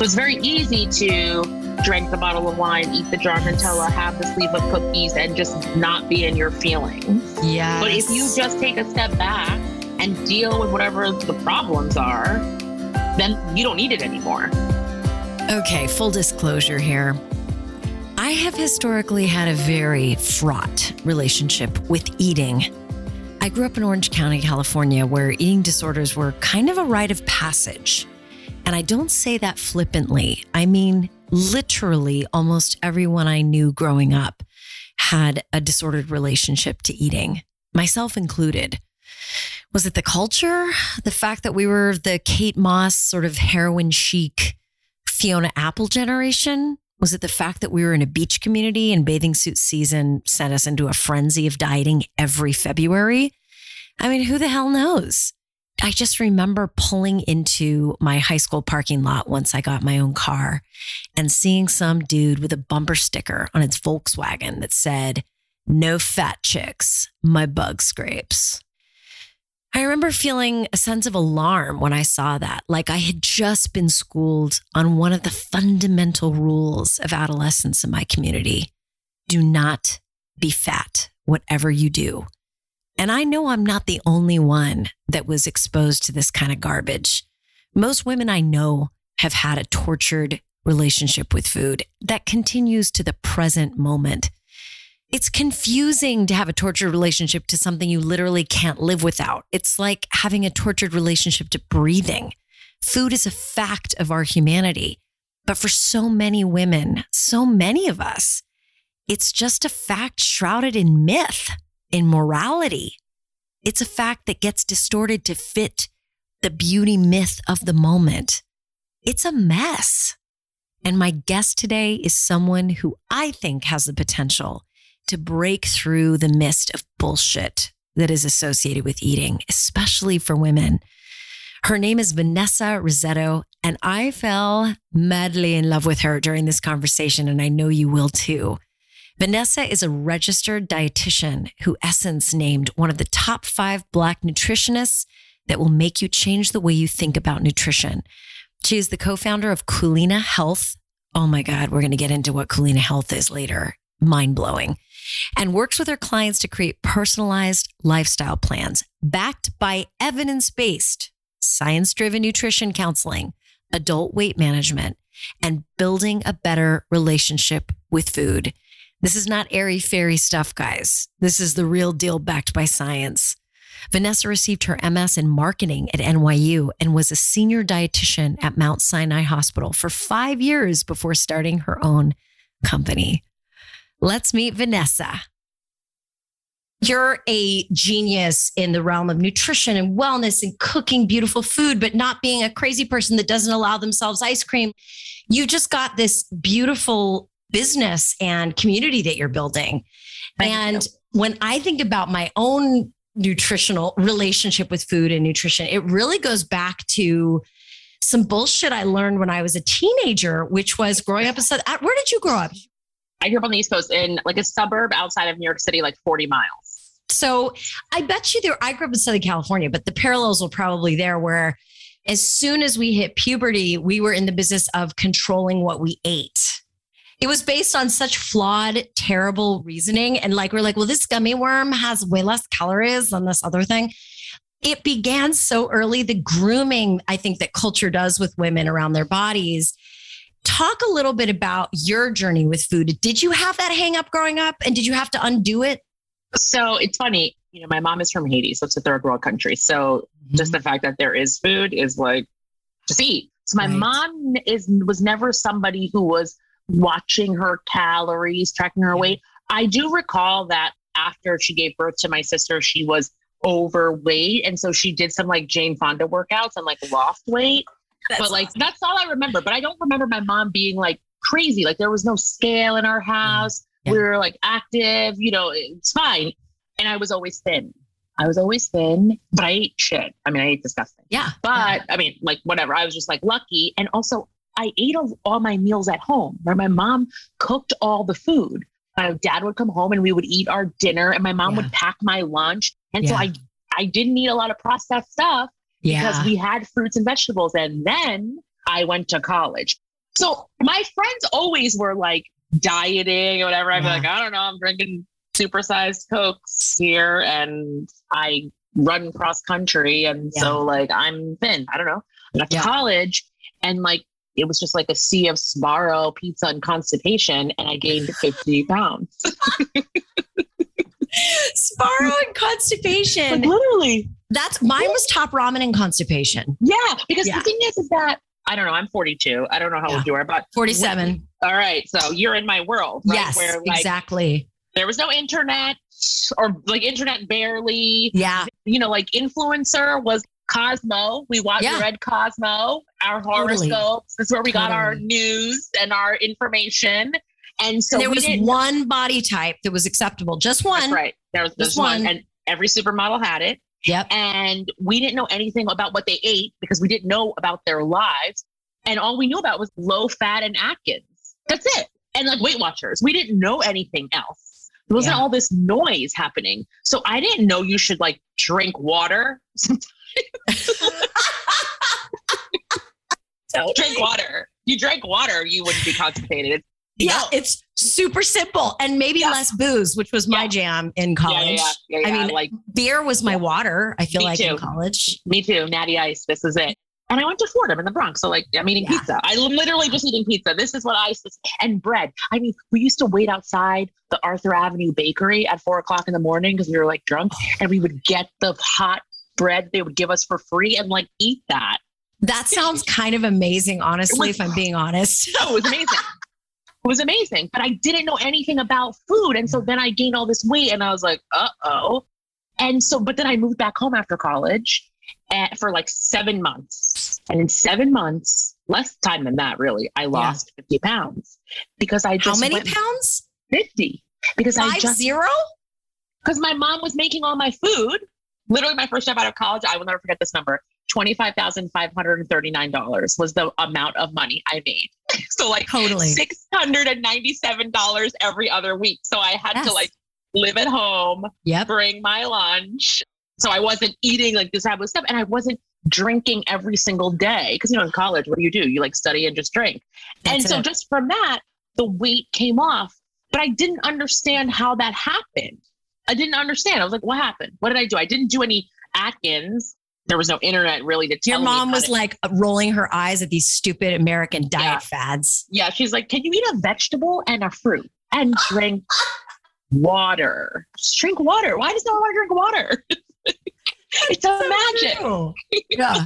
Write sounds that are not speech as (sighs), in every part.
So it's very easy to drink the bottle of wine, eat the jar of Nutella, have the sleeve of cookies, and just not be in your feelings. Yeah. But if you just take a step back and deal with whatever the problems are, then you don't need it anymore. Okay, full disclosure here. I have historically had a very fraught relationship with eating. I grew up in Orange County, California, where eating disorders were kind of a rite of passage. And I don't say that flippantly. I mean, literally, almost everyone I knew growing up had a disordered relationship to eating, myself included. Was it the culture? The fact that we were the Kate Moss sort of heroin chic Fiona Apple generation? Was it the fact that we were in a beach community and bathing suit season sent us into a frenzy of dieting every February? I mean, who the hell knows? I just remember pulling into my high school parking lot once I got my own car and seeing some dude with a bumper sticker on its Volkswagen that said, No fat chicks, my bug scrapes. I remember feeling a sense of alarm when I saw that, like I had just been schooled on one of the fundamental rules of adolescence in my community do not be fat, whatever you do. And I know I'm not the only one that was exposed to this kind of garbage. Most women I know have had a tortured relationship with food that continues to the present moment. It's confusing to have a tortured relationship to something you literally can't live without. It's like having a tortured relationship to breathing. Food is a fact of our humanity. But for so many women, so many of us, it's just a fact shrouded in myth, in morality. It's a fact that gets distorted to fit the beauty myth of the moment. It's a mess. And my guest today is someone who I think has the potential to break through the mist of bullshit that is associated with eating, especially for women. Her name is Vanessa Rissetto, and I fell madly in love with her during this conversation, and I know you will too. Vanessa is a registered dietitian who Essence named one of the top five Black nutritionists that will make you change the way you think about nutrition. She is the co founder of Culina Health. Oh my God, we're going to get into what Culina Health is later. Mind blowing and works with her clients to create personalized lifestyle plans backed by evidence based, science driven nutrition counseling, adult weight management, and building a better relationship with food. This is not airy fairy stuff, guys. This is the real deal backed by science. Vanessa received her MS in marketing at NYU and was a senior dietitian at Mount Sinai Hospital for five years before starting her own company. Let's meet Vanessa. You're a genius in the realm of nutrition and wellness and cooking beautiful food, but not being a crazy person that doesn't allow themselves ice cream. You just got this beautiful business and community that you're building. Thank and you. when I think about my own nutritional relationship with food and nutrition, it really goes back to some bullshit I learned when I was a teenager, which was growing up in South. Where did you grow up? I grew up on the East Coast in like a suburb outside of New York City, like 40 miles. So I bet you there, I grew up in Southern California, but the parallels were probably there where as soon as we hit puberty, we were in the business of controlling what we ate. It was based on such flawed, terrible reasoning. And like, we're like, well, this gummy worm has way less calories than this other thing. It began so early, the grooming, I think, that culture does with women around their bodies. Talk a little bit about your journey with food. Did you have that hang up growing up and did you have to undo it? So it's funny, you know, my mom is from Haiti, so it's a third world country. So mm-hmm. just the fact that there is food is like just eat. So my Right. mom is was never somebody who was watching her calories, tracking her weight. I do recall that after she gave birth to my sister, she was overweight. And so she did some like Jane Fonda workouts and like lost weight. but like that's all I remember. But I don't remember my mom being like crazy. Like there was no scale in our house. Yeah. We were like active, you know, it's fine. And I was always thin. I was always thin, but I ate shit. I mean, I ate disgusting. Yeah. But I mean, like whatever. I was just like lucky. And also I ate all, my meals at home where my mom cooked all the food. My dad would come home and we would eat our dinner and my mom Yeah. would pack my lunch. And so I I didn't eat a lot of processed stuff yeah. because we had fruits and vegetables. And then I went to college. So my friends always were like dieting or whatever. I'd Yeah. be like, I don't know, I'm drinking supersized cokes here and I run cross country. And so like I'm thin. I don't know. I got to Yeah. college and like it was just like a sea of Sbarro, pizza, and constipation, and I gained 50 (laughs) pounds. Sbarro and Like constipation. literally. That's mine was top ramen and constipation. Yeah. Because Yeah. the thing is, is that I don't know, I'm 42. I don't know how Yeah. old you are, but 47. all right. So you're in my world, right? Yes, Where like exactly. there was no internet or like internet barely. Yeah. You know, like influencer was Cosmo. We watched Yeah. read Cosmo, our Totally. horoscopes. This is where we got our news and our information. And so And there was one body type that was acceptable. Just one. That's right. There was Just one, one. and every supermodel had it. Yep. And we didn't know anything about what they ate because we didn't know about their lives. And all we knew about was low fat and Atkins. That's it. And like Weight Watchers. We didn't know anything else. There wasn't Yeah. all this noise happening. So I didn't know you should like drink water. (laughs) (laughs) drink (laughs) water. You drank water, you wouldn't be constipated. Yeah, No. it's super simple and maybe Yeah. less booze, which was my Yeah. jam in college. yeah, I mean, like Beer was my water, I feel like too. in college. Me too. Natty Ice. This is it. And I went to Fordham in the Bronx. So like I'm eating pizza. I'm literally just eating pizza. This is what I and bread. I mean, we used to wait outside the Arthur Avenue bakery at four o'clock in the morning because we were like drunk and we would get the hot bread they would give us for free and like eat that. That sounds kind of amazing, honestly, was- if I'm being honest. (laughs) Oh, it was amazing. it was amazing. But I didn't know anything about food. And so then I gained all this weight and I was like, uh oh. And so, but then I moved back home after college at, for like seven months. And in seven months, less time than that, really, I lost 50 pounds because I How many pounds? 50 because I Five just, zero? because my mom was making all my food. Literally, my first job out of college, I will never forget this number. $25,539 was the amount of money I made. (laughs) So, like, Totally. $697 every other week. So I had Yes. to like live at home, Yep. bring my lunch. So I wasn't eating like this type of stuff and I wasn't drinking every single day. Cause you know, in college, what do you do? You like study and just drink. and That's so just from that, the weight came off, but I didn't understand how that happened. I didn't understand. I was like, what happened? What did I do? I didn't do any Atkins. There was no internet really to tell Your mom was to- like rolling her eyes at these stupid American diet Yeah. fads. Yeah, she's like, can you eat a vegetable and a fruit and (sighs) drink water? Just drink water. Why does no one want to drink water? (laughs) it's a magic. True. (laughs) Yeah.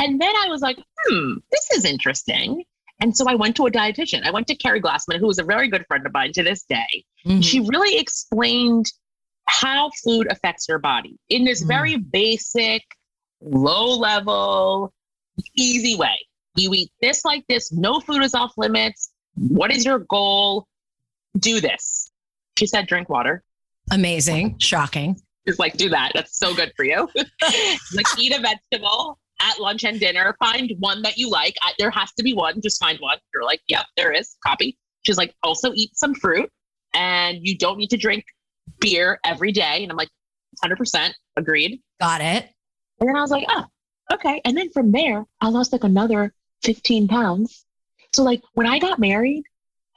And then I was like, hmm, this is interesting. And so I went to a dietitian. I went to Keri Glassman, who is a very good friend of mine to this day. Mhm. She really explained how food affects your body in this Mm. very basic, low level, easy way. You eat this like this, no food is off limits. What is your goal? Do this. She said, drink water. Amazing. Shocking. Just like, do that. That's so good for you. (laughs) like, eat a vegetable at lunch and dinner. Find one that you like. I, there has to be one. Just find one. You're like, yep, there is. Copy. She's like, also eat some fruit and you don't need to drink beer every day. And I'm like, 100% agreed. Got it. And then I was like, oh, okay. And then from there, I lost like another 15 pounds. So, like, when I got married,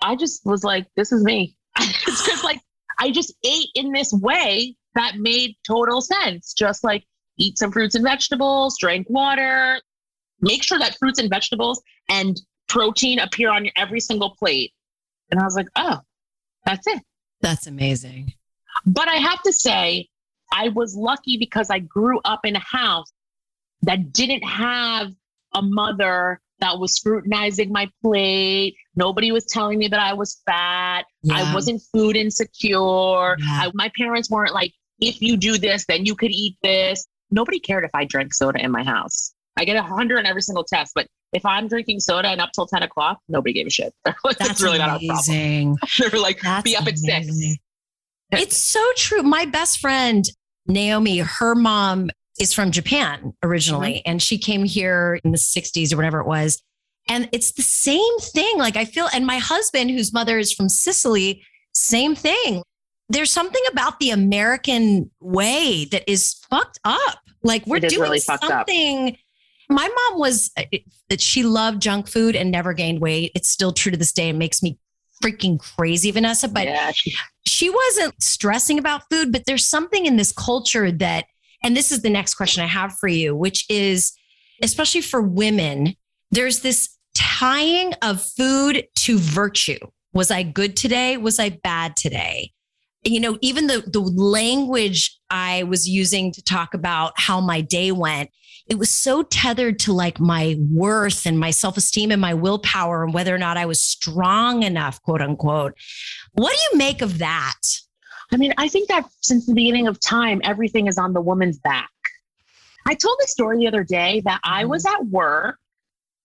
I just was like, this is me. (laughs) it's because, like, I just ate in this way that made total sense. Just like eat some fruits and vegetables, drink water, make sure that fruits and vegetables and protein appear on your every single plate. And I was like, oh, that's it. That's amazing. But I have to say, I was lucky because I grew up in a house that didn't have a mother that was scrutinizing my plate. Nobody was telling me that I was fat. I wasn't food insecure. Yeah. I, my parents weren't like, if you do this, then you could eat this. Nobody cared if I drank soda in my house. I get a hundred on every single test, but if I'm drinking soda and up till 10 o'clock, nobody gave a shit. (laughs) That's really not a problem. (laughs) They were like, That's be up at six. (laughs) It's so true. My best friend, Naomi, her mom is from Japan originally, Mm-hmm. and she came here in the 60s or whatever it was. And it's the same thing. Like I feel, and my husband, whose mother is from Sicily, same thing. There's something about the American way that is fucked up. Like we're doing really something. My mom was uh, that she loved junk food and never gained weight. It's still true to this day. It makes me freaking crazy, Vanessa. But yeah. she wasn't stressing about food. But there's something in this culture that, and this is the next question I have for you, which is especially for women, there's this tying of food to virtue. Was I good today? Was I bad today? You know, even the the language I was using to talk about how my day went, it was so tethered to like my worth and my self-esteem and my willpower and whether or not I was strong enough, quote unquote. What do you make of that? I mean, I think that since the beginning of time, everything is on the woman's back. I told the story the other day that I was mm-hmm. at work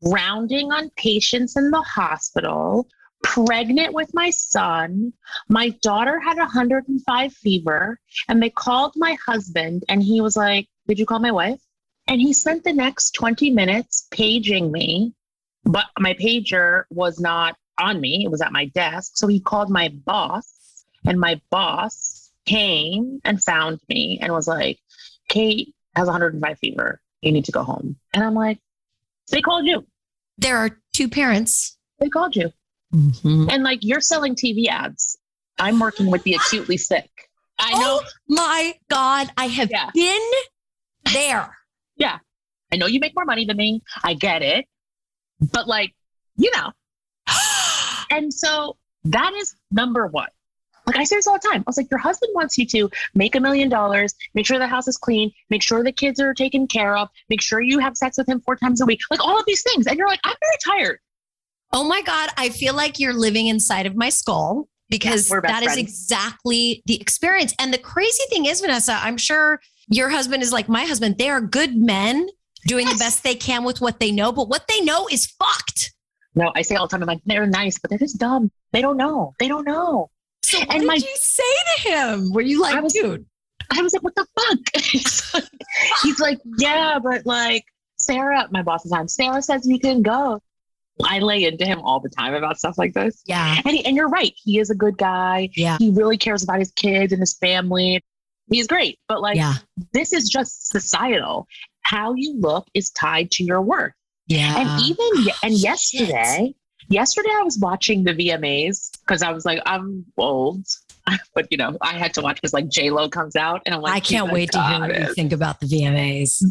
rounding on patients in the hospital, pregnant with my son. My daughter had 105 fever, and they called my husband, and he was like, Did you call my wife? And he spent the next 20 minutes paging me, but my pager was not on me, it was at my desk. So he called my boss, and my boss came and found me and was like, Kate has 105 fever. You need to go home. And I'm like, they called you. There are two parents. They called you. Mm-hmm. And like you're selling TV ads. I'm working with the acutely sick. I know. Oh my God. I have yeah. been there. Yeah. I know you make more money than me. I get it. But like, you know. (gasps) and so that is number one. Like I say this all the time. I was like, your husband wants you to make a million dollars, make sure the house is clean, make sure the kids are taken care of, make sure you have sex with him four times a week, like all of these things. And you're like, I'm very tired. Oh my God. I feel like you're living inside of my skull because yeah, that friends. is exactly the experience. And the crazy thing is, Vanessa, I'm sure your husband is like my husband. They are good men doing yes. the best they can with what they know, but what they know is fucked. No, I say all the time, I'm like, they're nice, but they're just dumb. They don't know. They don't know. So what and did my, you say to him? Were you like, I was, dude? I was like, what the fuck? (laughs) he's, like, yeah, but like Sarah, my boss is on. Sarah says you can go. I lay into him all the time about stuff like this. Yeah. And, he, and you're right. He is a good guy. Yeah. He really cares about his kids and his family. He's great. But like, yeah. this is just societal. How you look is tied to your work. Yeah. And even, and yesterday, Yesterday, I was watching the VMAs because I was like, I'm old, (laughs) but you know, I had to watch because like J Lo comes out, and I'm like, I can't wait to hear what you think about the VMAs.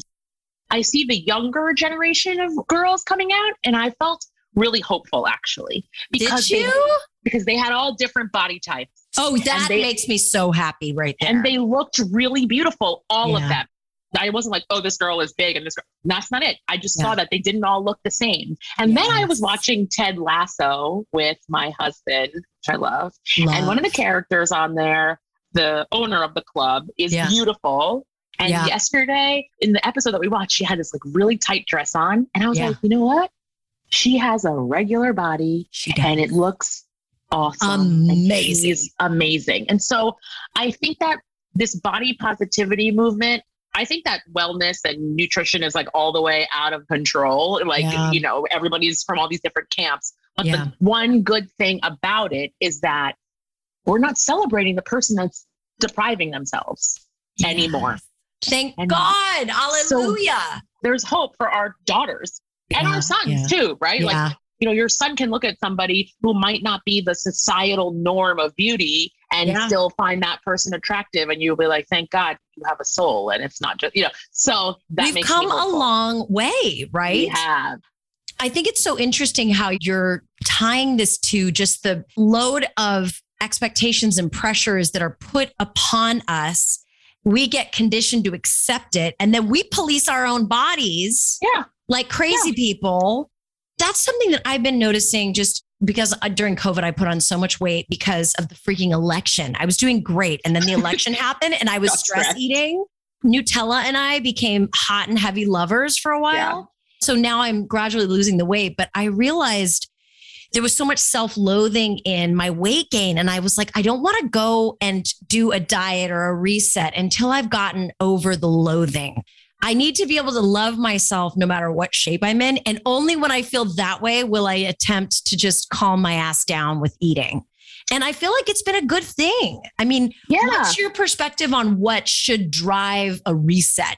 I see the younger generation of girls coming out, and I felt really hopeful actually because Did you? They, because they had all different body types. Oh, that they, makes me so happy right there. And they looked really beautiful, all yeah. of them. I wasn't like, oh, this girl is big and this girl. That's not it. I just yeah. saw that they didn't all look the same. And yes. then I was watching Ted Lasso with my husband, which I love. love. And one of the characters on there, the owner of the club, is yeah. beautiful. And yeah. yesterday in the episode that we watched, she had this like really tight dress on. And I was like, you know what? She has a regular body and it looks awesome. Amazing. amazing. And so I think that this body positivity movement I think that wellness and nutrition is like all the way out of control. Like, yeah. you know, everybody's from all these different camps. But yeah. the one good thing about it is that we're not celebrating the person that's depriving themselves yes. anymore. Thank and God. Hallelujah. So there's hope for our daughters yeah. and our sons too, right? Like you know, your son can look at somebody who might not be the societal norm of beauty and yeah. still find that person attractive. And you'll be like, thank God you have a soul and it's not just, you know, so that We've come a long way, right? We have. I think it's so interesting how you're tying this to just the load of expectations and pressures that are put upon us. We get conditioned to accept it and then we police our own bodies. Yeah. Like crazy yeah. people that's something that I've been noticing just because uh, during COVID, I put on so much weight because of the freaking election. I was doing great. And then the election (laughs) happened and I was stress eating. Nutella and I became hot and heavy lovers for a while. Yeah. So now I'm gradually losing the weight, but I realized there was so much self loathing in my weight gain. And I was like, I don't want to go and do a diet or a reset until I've gotten over the loathing. I need to be able to love myself no matter what shape I'm in. And only when I feel that way will I attempt to just calm my ass down with eating. And I feel like it's been a good thing. I mean, yeah. what's your perspective on what should drive a reset?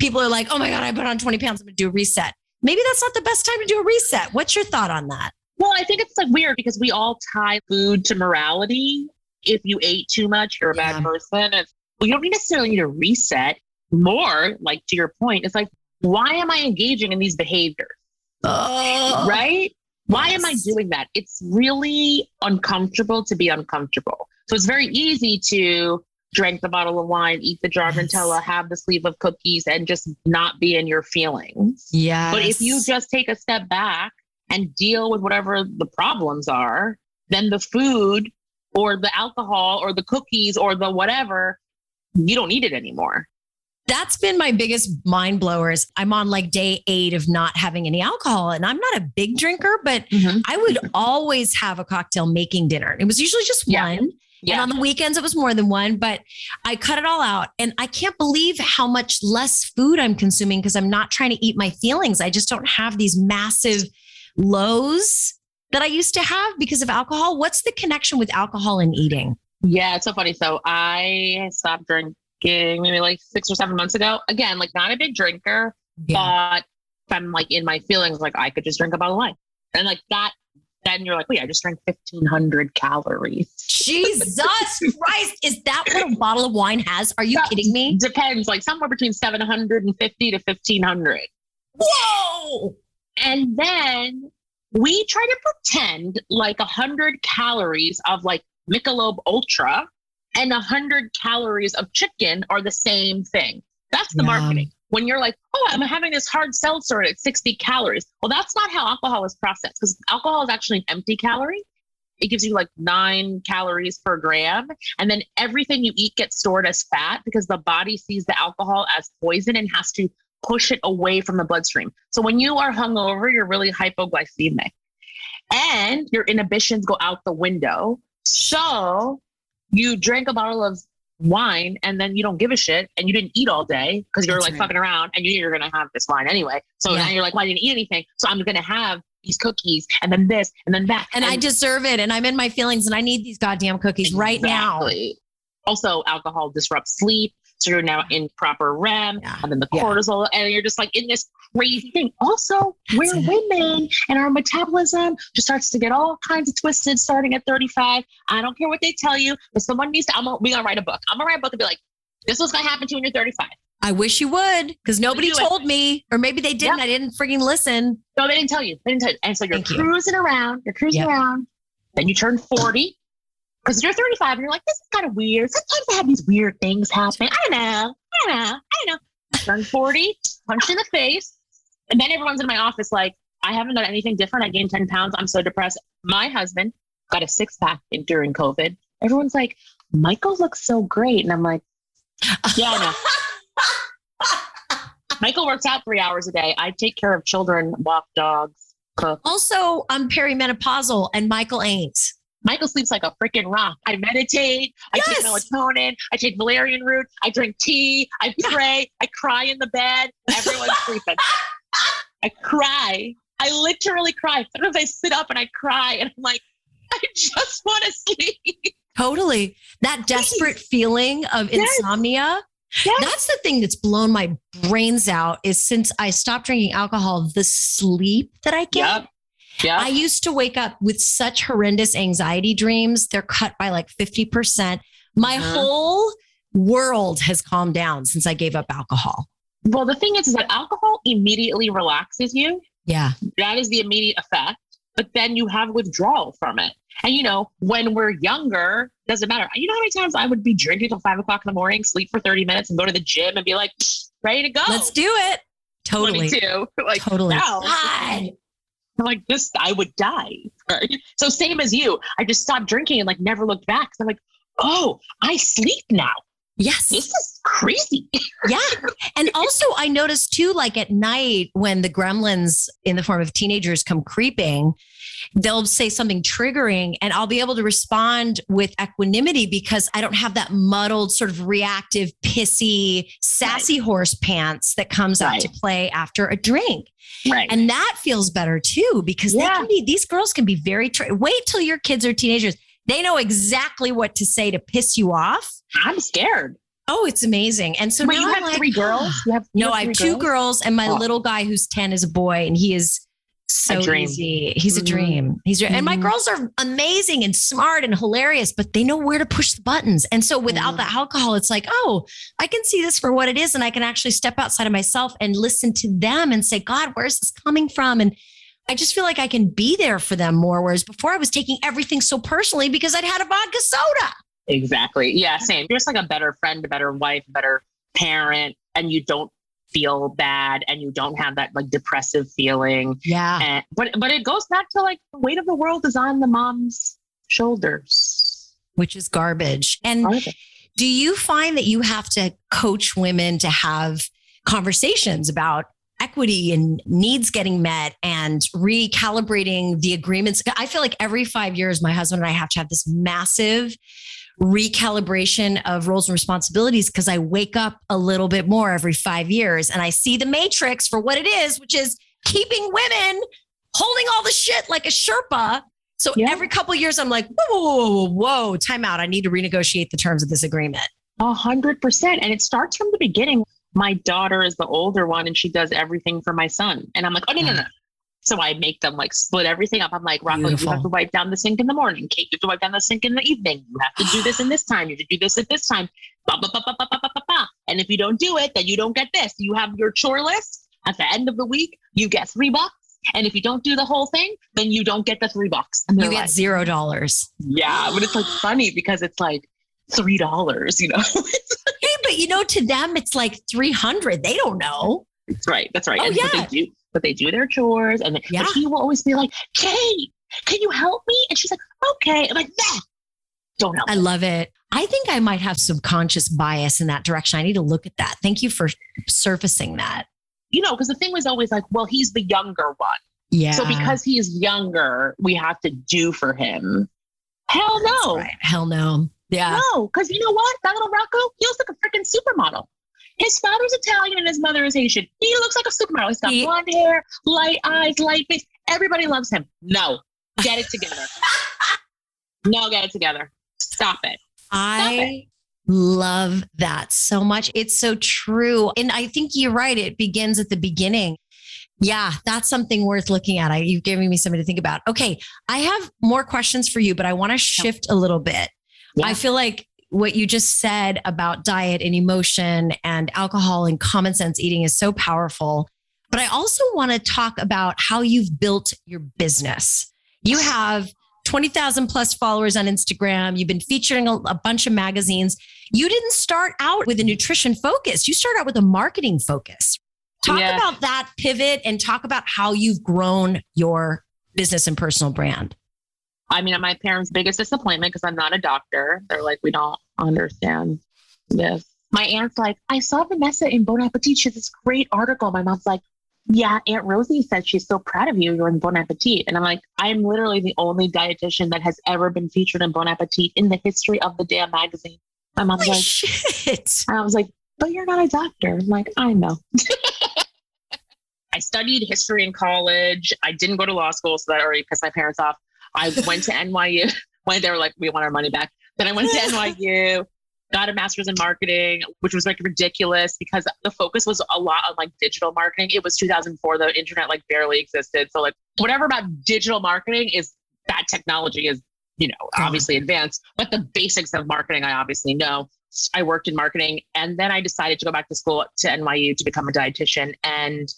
people are like, oh my God, I put on 20 pounds. I'm going to do a reset. Maybe that's not the best time to do a reset. What's your thought on that? Well, I think it's like weird because we all tie food to morality. If you ate too much, you're a Yeah. bad person. It's, well, you don't necessarily need to reset. More, like to your point, it's like, why am I engaging in these behaviors? Oh, right? Why am I doing that? It's really uncomfortable to be uncomfortable. So it's very easy to drink the bottle of wine, eat the jar of Yes. Nutella, have the sleeve of cookies, and just not be in your feelings. Yeah. But if you just take a step back and deal with whatever the problems are, then the food or the alcohol or the cookies or the whatever, you don't need it anymore. That's been my biggest mind blowers. I'm on like day eight of not having any alcohol, and I'm not a big drinker, but mm-hmm. I would always have a cocktail making dinner. It was usually just Yeah. one. And on the weekends, it was more than one, but I cut it all out. And I can't believe how much less food I'm consuming because I'm not trying to eat my feelings. I just don't have these massive lows that I used to have because of alcohol. What's the connection with alcohol and eating? Yeah, it's so funny. So I stopped drinking maybe like six or seven months ago. Again, like not a big drinker, but if I'm like in my feelings, like I could just drink a bottle of wine. And like that, then you're like, wait, I just drank 1500 calories. Jesus (laughs) Christ. Is that what a bottle of wine has? Are you Yeah. kidding me? Depends, like somewhere between 750 to 1500. Whoa. And then we try to pretend like 100 calories of like Michelob Ultra and 100 calories of chicken are the same thing. That's the Yeah. marketing. When you're like, oh, I'm having this hard seltzer at 60 calories. Well, that's not how alcohol is processed because alcohol is actually an empty calorie. It gives you like nine calories per gram. And then everything you eat gets stored as fat because the body sees the alcohol as poison and has to push it away from the bloodstream. So when you are hungover, you're really hypoglycemic and your inhibitions go out the window. So you drank a bottle of wine and then you don't give a shit and you didn't eat all day because you're That's like right. fucking around and you knew you're to have this wine anyway. So Yeah. now you're like, well, I didn't eat anything. So I'm to have these cookies and then this and then that. And I deserve it. And I'm in my feelings and I need these goddamn cookies right now. Also, alcohol disrupts sleep. So you're now in proper REM Yeah. and then the Yeah. cortisol, and you're just like in this crazy thing. Also, we're it. women and our metabolism just starts to get all kinds of twisted starting at 35. I don't care what they tell you, but someone needs to, I'm gonna, we gonna write a book. I'm gonna write a book and be like, this was gonna happen to you when you're 35. I wish you would because nobody Do it. told me, or maybe they didn't. I didn't freaking listen. No, they didn't tell you. They didn't tell you. And so you're Thank you. cruising around, you're cruising Yep. around. Then you turn 40 because you're 35 and you're like, this is kind of weird. Sometimes I have these weird things happening. I don't know. I don't know. I don't know. Turn 40, punched in the face. And then everyone's in my office like, I haven't done anything different. I gained 10 pounds. I'm so depressed. My husband got a six pack in- during COVID. Everyone's like, Michael looks so great. And I'm like, yeah, I know. (laughs) Michael works out three hours a day. I take care of children, walk dogs, cook. Also, I'm perimenopausal and Michael ain't. Michael sleeps like a freaking rock. I meditate. I Yes. take melatonin. I take valerian root. I drink tea. I Yeah. pray. I cry in the bed. Everyone's sleeping. I cry. I literally cry. Sometimes I sit up and I cry and I'm like, I just want to sleep. Totally. That desperate feeling of Yes. insomnia. Yes. That's the thing that's blown my brains out is since I stopped drinking alcohol, the sleep that I get. Yep. Yeah. I used to wake up with such horrendous anxiety dreams. They're cut by like 50%. My Mhm. whole world has calmed down since I gave up alcohol. well, the thing is, is that alcohol immediately relaxes you. Yeah. that is the immediate effect but then you have withdrawal from it and you know when we're younger doesn't matter you know how many times i would be drinking till five o'clock in the morning sleep for 30 minutes and go to the gym and be like ready to go Let's do it. Totally. 22 (laughs) like Totally. now, God. I'm like this i would die right? so same as you i just stopped drinking and like never looked back so i'm like oh i sleep now Yes. this is crazy (laughs) Yeah. And also, I noticed too, like at night when the gremlins in the form of teenagers come creeping, they'll say something triggering and I'll be able to respond with equanimity because I don't have that muddled, sort of reactive, pissy, sassy horse pants that comes out to play after a drink. right And that feels better too because they Yeah. can be, these girls can be very, wait till your kids are teenagers. They know exactly what to say to piss you off. i'm scared Oh, it's amazing. And so Wait, now you have like, three girls? (gasps) You have you No, have I have two girls, and my Oh. little guy who's 10 is a boy, and he is so easy. He's a Mhm. dream. He's and my Mhm. girls are amazing and smart and hilarious, but they know where to push the buttons. And so without Mhm. the alcohol, it's like, oh, I can see this for what it is, and I can actually step outside of myself and listen to them and say, God, where's this coming from? And I just feel like I can be there for them more. Whereas before I was taking everything so personally because I'd had a vodka soda. Exactly. Yeah, same. You're just like a better friend, a better wife, a better parent, and you don't feel bad and you don't have that like depressive feeling. Yeah. And but but it goes back to like the weight of the world is on the mom's shoulders. Which is garbage. And Do you find that you have to coach women to have conversations about equity and needs getting met and recalibrating the agreements? I feel like every five years, my husband and I have to have this massive recalibration of roles and responsibilities because I wake up a little bit more every five years and I see the matrix for what it is, which is keeping women holding all the shit like a Sherpa. So Yeah. every couple years, I'm like, whoa, whoa, whoa, whoa, whoa, time out. I need to renegotiate the terms of this agreement. A hundred percent. And it starts from the beginning. My daughter is the older one and she does everything for my son. And I'm like, oh no, no, uh-huh. no. So I make them like split everything up. I'm like, Rocco, Beautiful. you have to wipe down the sink in the morning. Kate, you have to wipe down the sink in the evening. You have to do this in this time. You have to do this at this time. Bah, bah, bah, bah, bah, bah, bah, bah. And if you don't do it, then you don't get this. You have your chore list. At the end of the week, you get three bucks. And if you don't do the whole thing, then you don't get the three bucks. And you get like, zero dollars. Yeah, but it's like funny because it's like three dollars, you know. (laughs) hey, but you know, to them it's like three hundred. They don't know. That's right. That's right. Oh, and, But yeah. they do, but they do their chores, and Yeah. but he will always be like, "Kate, can you help me?" And she's like, "Okay." I'm like, "Nah, don't help." I love it. I think I might have subconscious bias in that direction. I need to look at that. Thank you for surfacing that. you know, because the thing was always like, "Well, he's the younger one, Yeah. so because he's younger, we have to do for him." Hell no, right. Hell no. Yeah. no, because you know what? That little Rocco, he looks like a freaking supermodel. His father's Italian and his mother is Haitian. He looks like a supermodel. He's got He- blonde hair, light eyes, light face. Everybody loves him. No, get it together. (laughs) no, get it together. Stop it. I love that so much. It's so true. And I think you're right. It begins at the beginning. Yeah, that's something worth looking at. I, you've given me something to think about. Okay, I have more questions for you, but I want to shift a little bit. Yeah. I feel like what you just said about diet and emotion and alcohol and common sense eating is so powerful. But I also want to talk about how you've built your business. You have 20,000 plus followers on Instagram. You've been featuring a, a bunch of magazines. You didn't start out with a nutrition focus, you start out with a marketing focus. Talk Yeah. about that pivot and talk about how you've grown your business and personal brand. I mean, my parents' biggest disappointment because I'm not a doctor. They're like, we don't understand this. My aunt's like, I saw Vanessa in Bon Appetit. She has this great article. My mom's like, yeah, Aunt Rosie said she's so proud of you. You're in Bon Appetit. And I'm like, I'm literally the only dietitian that has ever been featured in Bon Appetit in the history of the damn magazine. My mom's Holy like, shit. I was like, but you're not a doctor. I'm like, I know. (laughs) I studied history in college. I didn't go to law school, so that already pissed my parents off. I went to NYU (laughs) when they were like, we want our money back. Then I went to (laughs) NYU, got a master's in marketing, which was like ridiculous because the focus was a lot on like digital marketing. It was 2004, the internet like barely existed. So like whatever about digital marketing is that technology is, you know, obviously advanced, but the basics of marketing, I obviously know. I worked in marketing and then I decided to go back to school to NYU to become a dietitian and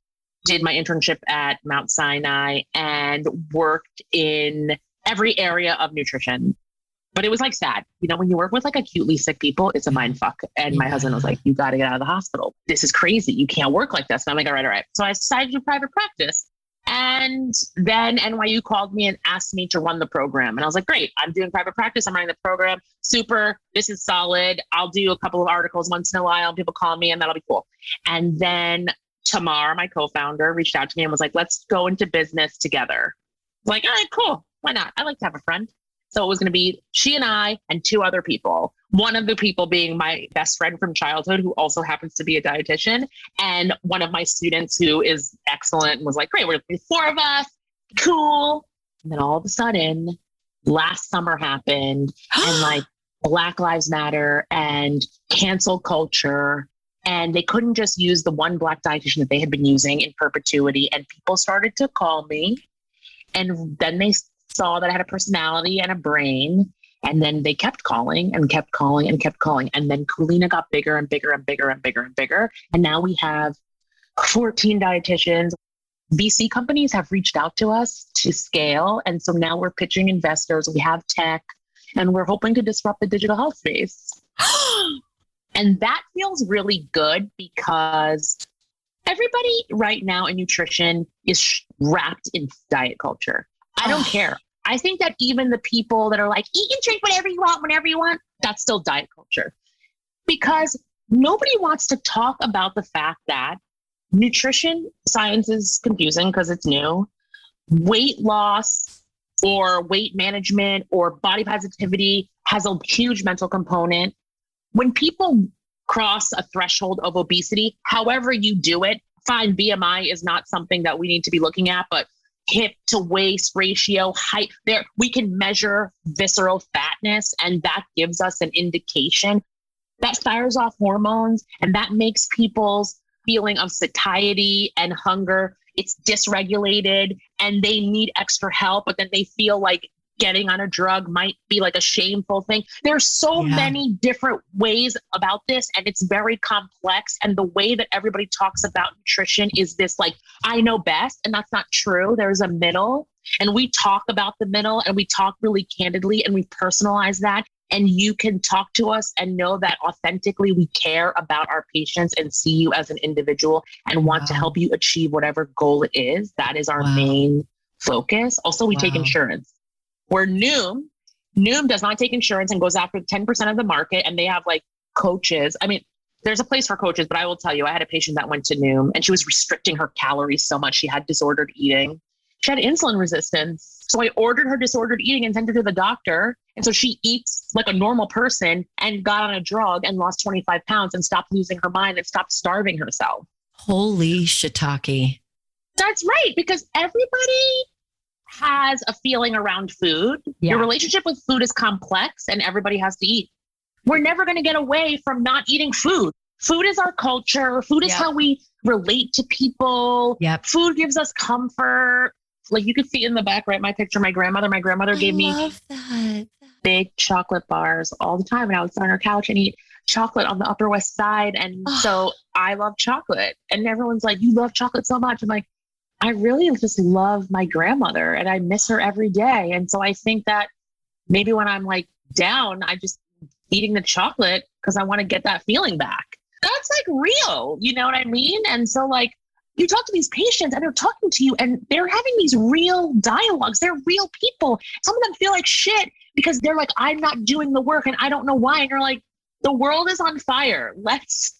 did my internship at Mount Sinai and worked in every area of nutrition. But it was like sad. You know, when you work with like acutely sick people, it's a mind fuck. And my husband was like, You got to get out of the hospital. This is crazy. You can't work like this. And I'm like, All right, all right. So I decided to private practice. And then NYU called me and asked me to run the program. And I was like, Great, I'm doing private practice. I'm running the program. Super. This is solid. I'll do a couple of articles once in a while. People call me and that'll be cool. And then Tamar, my co-founder, reached out to me and was like, "Let's go into business together." Like, all right, cool. Why not? I like to have a friend. So it was going to be she and I and two other people. One of the people being my best friend from childhood, who also happens to be a dietitian, and one of my students who is excellent and was like, "Great, we're going to be four of us. Cool." And then all of a sudden, last summer happened, and (gasps) like Black Lives Matter and cancel culture. And they couldn't just use the one black dietitian that they had been using in perpetuity. And people started to call me. And then they saw that I had a personality and a brain. And then they kept calling and kept calling and kept calling. And then Culina got bigger and bigger and bigger and bigger and bigger. And now we have 14 dietitians. VC companies have reached out to us to scale. And so now we're pitching investors. We have tech and we're hoping to disrupt the digital health space. (gasps) and that feels really good because everybody right now in nutrition is wrapped in diet culture. I don't care. I think that even the people that are like, eat and drink whatever you want, whenever you want, that's still diet culture. Because nobody wants to talk about the fact that nutrition science is confusing because it's new. Weight loss or weight management or body positivity has a huge mental component. When people cross a threshold of obesity, however you do it, fine, BMI is not something that we need to be looking at, but hip to waist ratio, height. There, we can measure visceral fatness, and that gives us an indication that fires off hormones, and that makes people's feeling of satiety and hunger. It's dysregulated, and they need extra help, but then they feel like getting on a drug might be like a shameful thing. There's so yeah. many different ways about this and it's very complex and the way that everybody talks about nutrition is this like I know best and that's not true. There's a middle and we talk about the middle and we talk really candidly and we personalize that and you can talk to us and know that authentically we care about our patients and see you as an individual and want wow. to help you achieve whatever goal it is. That is our wow. main focus. Also, we wow. take insurance. Where Noom, Noom does not take insurance and goes after 10% of the market and they have like coaches. I mean, there's a place for coaches, but I will tell you, I had a patient that went to Noom and she was restricting her calories so much. She had disordered eating. She had insulin resistance. So I ordered her disordered eating and sent her to the doctor. And so she eats like a normal person and got on a drug and lost 25 pounds and stopped losing her mind and stopped starving herself. Holy shiitake. That's right. Because everybody has a feeling around food. Yeah. Your relationship with food is complex and everybody has to eat. We're never going to get away from not eating food. Food is our culture. Food is yep. how we relate to people. Yep. Food gives us comfort. Like you can see in the back, right? My picture, my grandmother, my grandmother I gave me big chocolate bars all the time. And I would sit on her couch and eat chocolate on the Upper West Side. And so I love chocolate. And everyone's like, You love chocolate so much. I'm like, I really just love my grandmother and I miss her every day. And so I think that maybe when I'm like down, I just eating the chocolate because I want to get that feeling back. That's like real, you know what I mean? And so like you talk to these patients and they're talking to you and they're having these real dialogues. They're real people. Some of them feel like shit because they're like, I'm not doing the work and I don't know why. And you're like, the world is on fire. Let's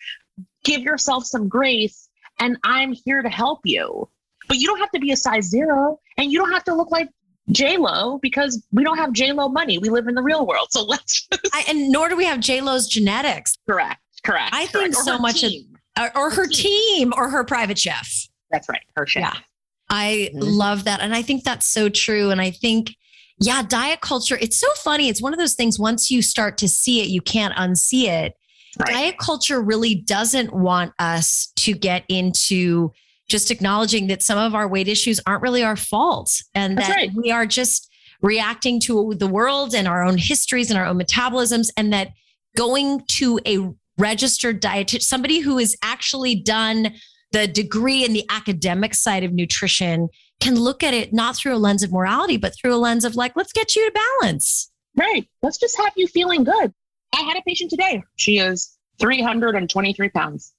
give yourself some grace and I'm here to help you. But you don't have to be a size zero and you don't have to look like J Lo because we don't have J Lo money. We live in the real world. So (laughs) let's just... I, and nor do we have J Lo's genetics. Correct. Correct. I correct. think so much of, or, or her, her team. team. or her private chef. That's right. Her chef. Yeah. I mm-hmm. love that. And I think that's so true. And I think, yeah, diet culture, it's so funny. It's one of those things, once you start to see it, you can't unsee it. Right. Diet culture really doesn't want us to get into just acknowledging that some of our weight issues aren't really our fault and That's that right. we are just reacting to the world and our own histories and our own metabolisms and that going to a registered dietitian somebody who has actually done the degree in the academic side of nutrition can look at it not through a lens of morality but through a lens of like let's get you to balance. Right. Let's just have you feeling good. I had a patient today. She is 323 pounds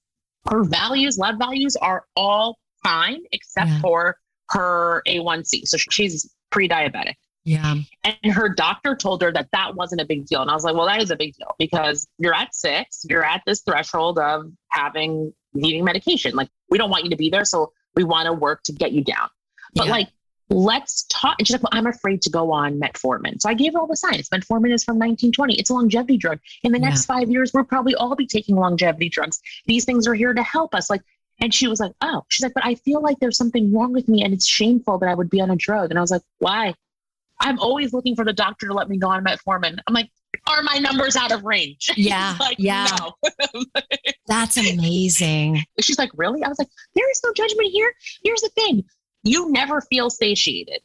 her values, lab values are all fine except yeah. for her A1C. So she's pre diabetic. Yeah. And her doctor told her that that wasn't a big deal. And I was like, well, that is a big deal because you're at six, you're at this threshold of having needing medication. Like, we don't want you to be there. So we want to work to get you down. But yeah. like, let's talk. And she's like, well, I'm afraid to go on metformin. So I gave her all the science. Metformin is from 1920. It's a longevity drug. In the next yeah. five years, we'll probably all be taking longevity drugs. These things are here to help us. Like, and she was like, oh, she's like, but I feel like there's something wrong with me and it's shameful that I would be on a drug. And I was like, why? I'm always looking for the doctor to let me know I'm metformin. I'm like, are my numbers out of range? (laughs) Yeah. like, yeah. No. (laughs) That's amazing. She's like, really? I was like, there is no judgment here. Here's the thing. You never feel satiated.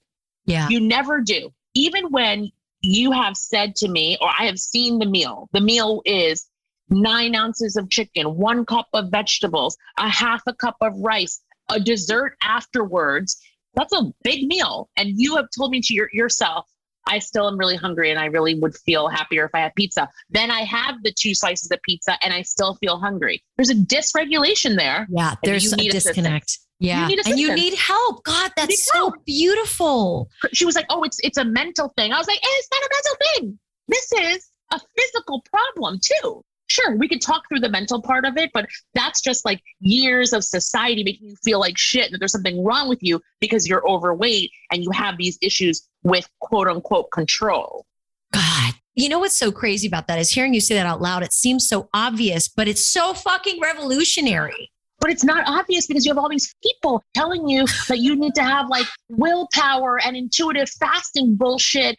Yeah. You never do. Even when you have said to me, or I have seen the meal, the meal is nine ounces of chicken, one cup of vegetables, a half a cup of rice, a dessert afterwards. That's a big meal. And you have told me to your, yourself, I still am really hungry and I really would feel happier if I had pizza. Then I have the two slices of pizza and I still feel hungry. There's a dysregulation there. Yeah. There's a need assistance. Yeah. need and you need help. God, that's so help. beautiful. She was like, "Oh, it's it's a mental thing." I was like, eh, "It's not a mental thing. This is a physical problem too." Sure, we could talk through the mental part of it, but that's just like years of society making you feel like shit and that there's something wrong with you because you're overweight and you have these issues with quote unquote control. God. You know what's so crazy about that is hearing you say that out loud. It seems so obvious, but it's so fucking revolutionary. But it's not obvious because you have all these people telling you that you need to have like willpower and intuitive fasting bullshit.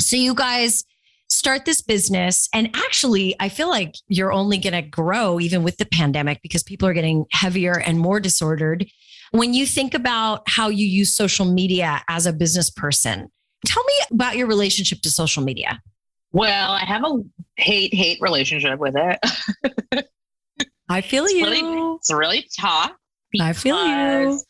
So you guys start this business and actually I feel like you're only going to grow even with the pandemic because people are getting heavier and more disordered. When you think about how you use social media as a business person, tell me about your relationship to social media. Well, I have a hate hate relationship with it. (laughs) I feel It's you. really- It's really tough. I feel you.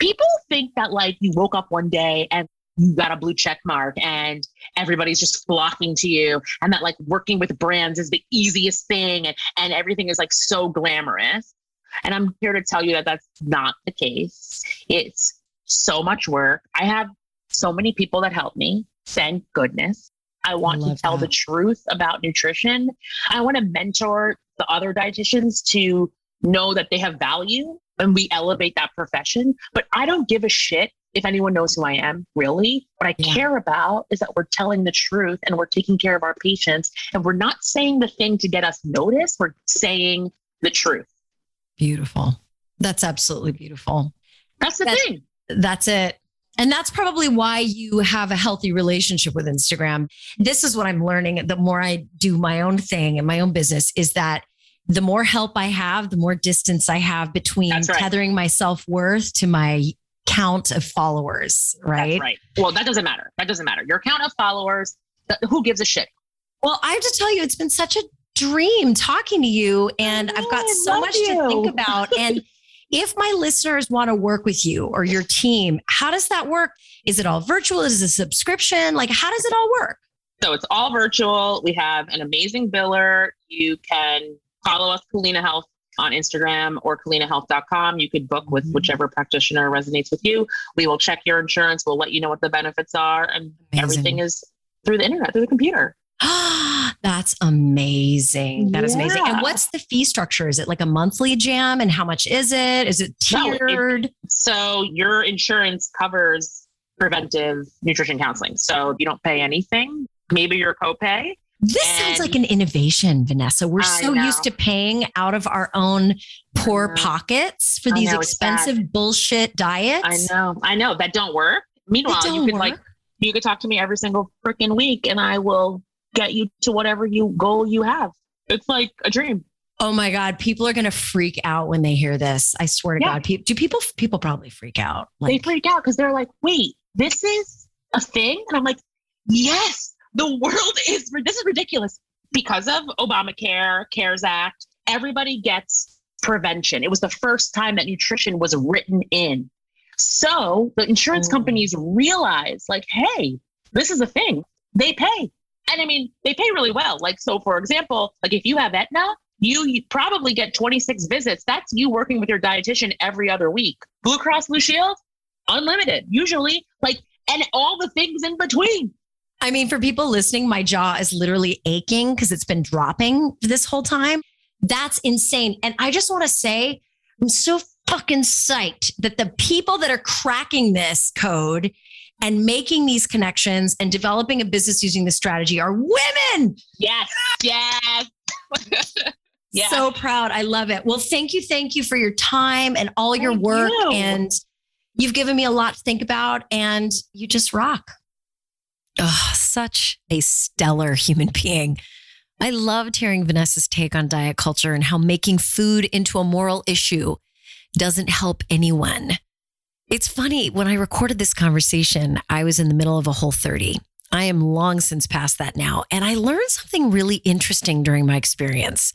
People think that like you woke up one day and you got a blue check mark and everybody's just flocking to you and that like working with brands is the easiest thing and, and everything is like so glamorous. And I'm here to tell you that that's not the case. It's so much work. I have so many people that help me. Thank goodness. I want to tell that. the truth about nutrition. I want to mentor the other dietitians to know that they have value and we elevate that profession. But I don't give a shit if anyone knows who I am, really. What I Yeah. care about is that we're telling the truth and we're taking care of our patients and we're not saying the thing to get us noticed. We're saying the truth. Beautiful. That's absolutely beautiful. That's the That's- thing. That's it. And that's probably why you have a healthy relationship with Instagram. This is what I'm learning the more I do my own thing and my own business is that the more help I have, the more distance I have between right. tethering my self worth to my count of followers, right? That's right. Well, that doesn't matter. That doesn't matter. Your count of followers, who gives a shit? Well, I have to tell you, it's been such a dream talking to you, and I've got so much to think about. And (laughs) if my listeners want to work with you or your team, how does that work? Is it all virtual? Is it a subscription? Like, how does it all work? So it's all virtual. We have an amazing biller. You can follow us, Culina Health, on Instagram or culinahealth.com. You could book with Mhm. whichever practitioner resonates with you. We will check your insurance. We'll let you know what the benefits are. And everything is through the internet, through the computer. (gasps) That's amazing. That is amazing. And what's the fee structure? Is it like a monthly jam? And how much is it? Is it No, it- tiered? So your insurance covers preventive nutrition counseling. So you don't pay anything. Maybe your copay. this sounds like an innovation, Vanessa. We're I so know. used to paying out of our own poor pockets for these know, expensive bullshit diets. I know. I know that don't work. Meanwhile, you don't could like work. you could talk to me every single freaking week and I will get you to whatever you goal you have. It's like a dream. Oh my God, people are going to freak out when they hear this. I swear to Yeah. God, pe- do people people probably freak out? they freak out because they're like, wait, this is a thing? And I'm like, yes, the world is, this is ridiculous. Because of Obamacare, CARES Act, everybody gets prevention. It was the first time that nutrition was written in. So the insurance Mm. companies realize, like, hey, this is a thing. They pay. And I mean, they pay really well. Like, so for example, like if you have Aetna, you, you probably get 26 visits. That's you working with your dietitian every other week. Blue Cross Blue Shield, unlimited, usually, like, and all the things in between. I mean, for people listening, my jaw is literally aching because it's been dropping this whole time. That's insane. And I just want to say, I'm so fucking psyched that the people that are cracking this code and making these connections and developing a business using this strategy are women. Yes, yes. (laughs) yeah. So proud. I love it. Well, thank you. Thank you for your time and all your Thank work. you. And you've given me a lot to think about, and you just rock. Oh, such a stellar human being. I loved hearing Vanessa's take on diet culture and how making food into a moral issue doesn't help anyone. It's funny, when I recorded this conversation, I was in the middle of a whole 30. I am long since past that now. And I learned something really interesting during my experience.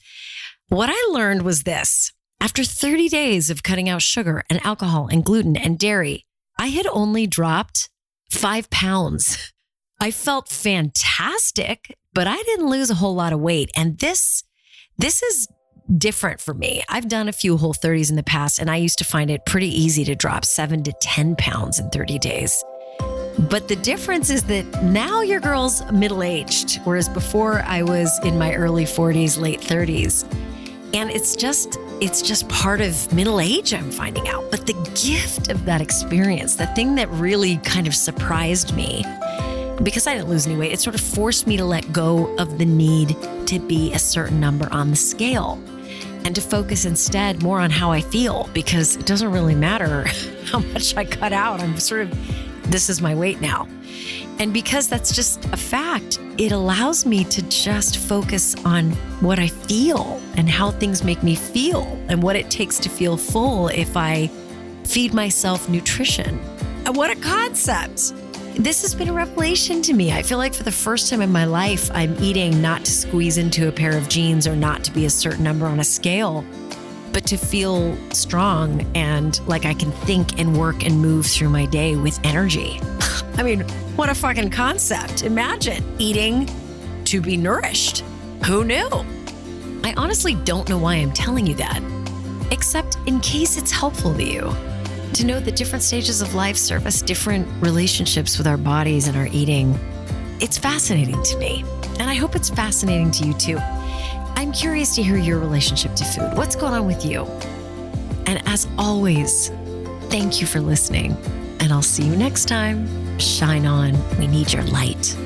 What I learned was this after 30 days of cutting out sugar and alcohol and gluten and dairy, I had only dropped five pounds. I felt fantastic, but I didn't lose a whole lot of weight. And this, this is different for me. I've done a few whole 30s in the past, and I used to find it pretty easy to drop seven to 10 pounds in 30 days. But the difference is that now your girl's middle aged, whereas before I was in my early 40s, late 30s. And it's just, it's just part of middle age, I'm finding out. But the gift of that experience, the thing that really kind of surprised me, because I didn't lose any weight, it sort of forced me to let go of the need to be a certain number on the scale and to focus instead more on how I feel because it doesn't really matter (laughs) how much I cut out. I'm sort of, this is my weight now. And because that's just a fact, it allows me to just focus on what I feel and how things make me feel and what it takes to feel full if I feed myself nutrition. And What a concept! This has been a revelation to me. I feel like for the first time in my life, I'm eating not to squeeze into a pair of jeans or not to be a certain number on a scale, but to feel strong and like I can think and work and move through my day with energy. (laughs) I mean, what a fucking concept. Imagine eating to be nourished. Who knew? I honestly don't know why I'm telling you that, except in case it's helpful to you. To know that different stages of life serve us different relationships with our bodies and our eating. It's fascinating to me, and I hope it's fascinating to you too. I'm curious to hear your relationship to food. What's going on with you? And as always, thank you for listening, and I'll see you next time. Shine on. We need your light.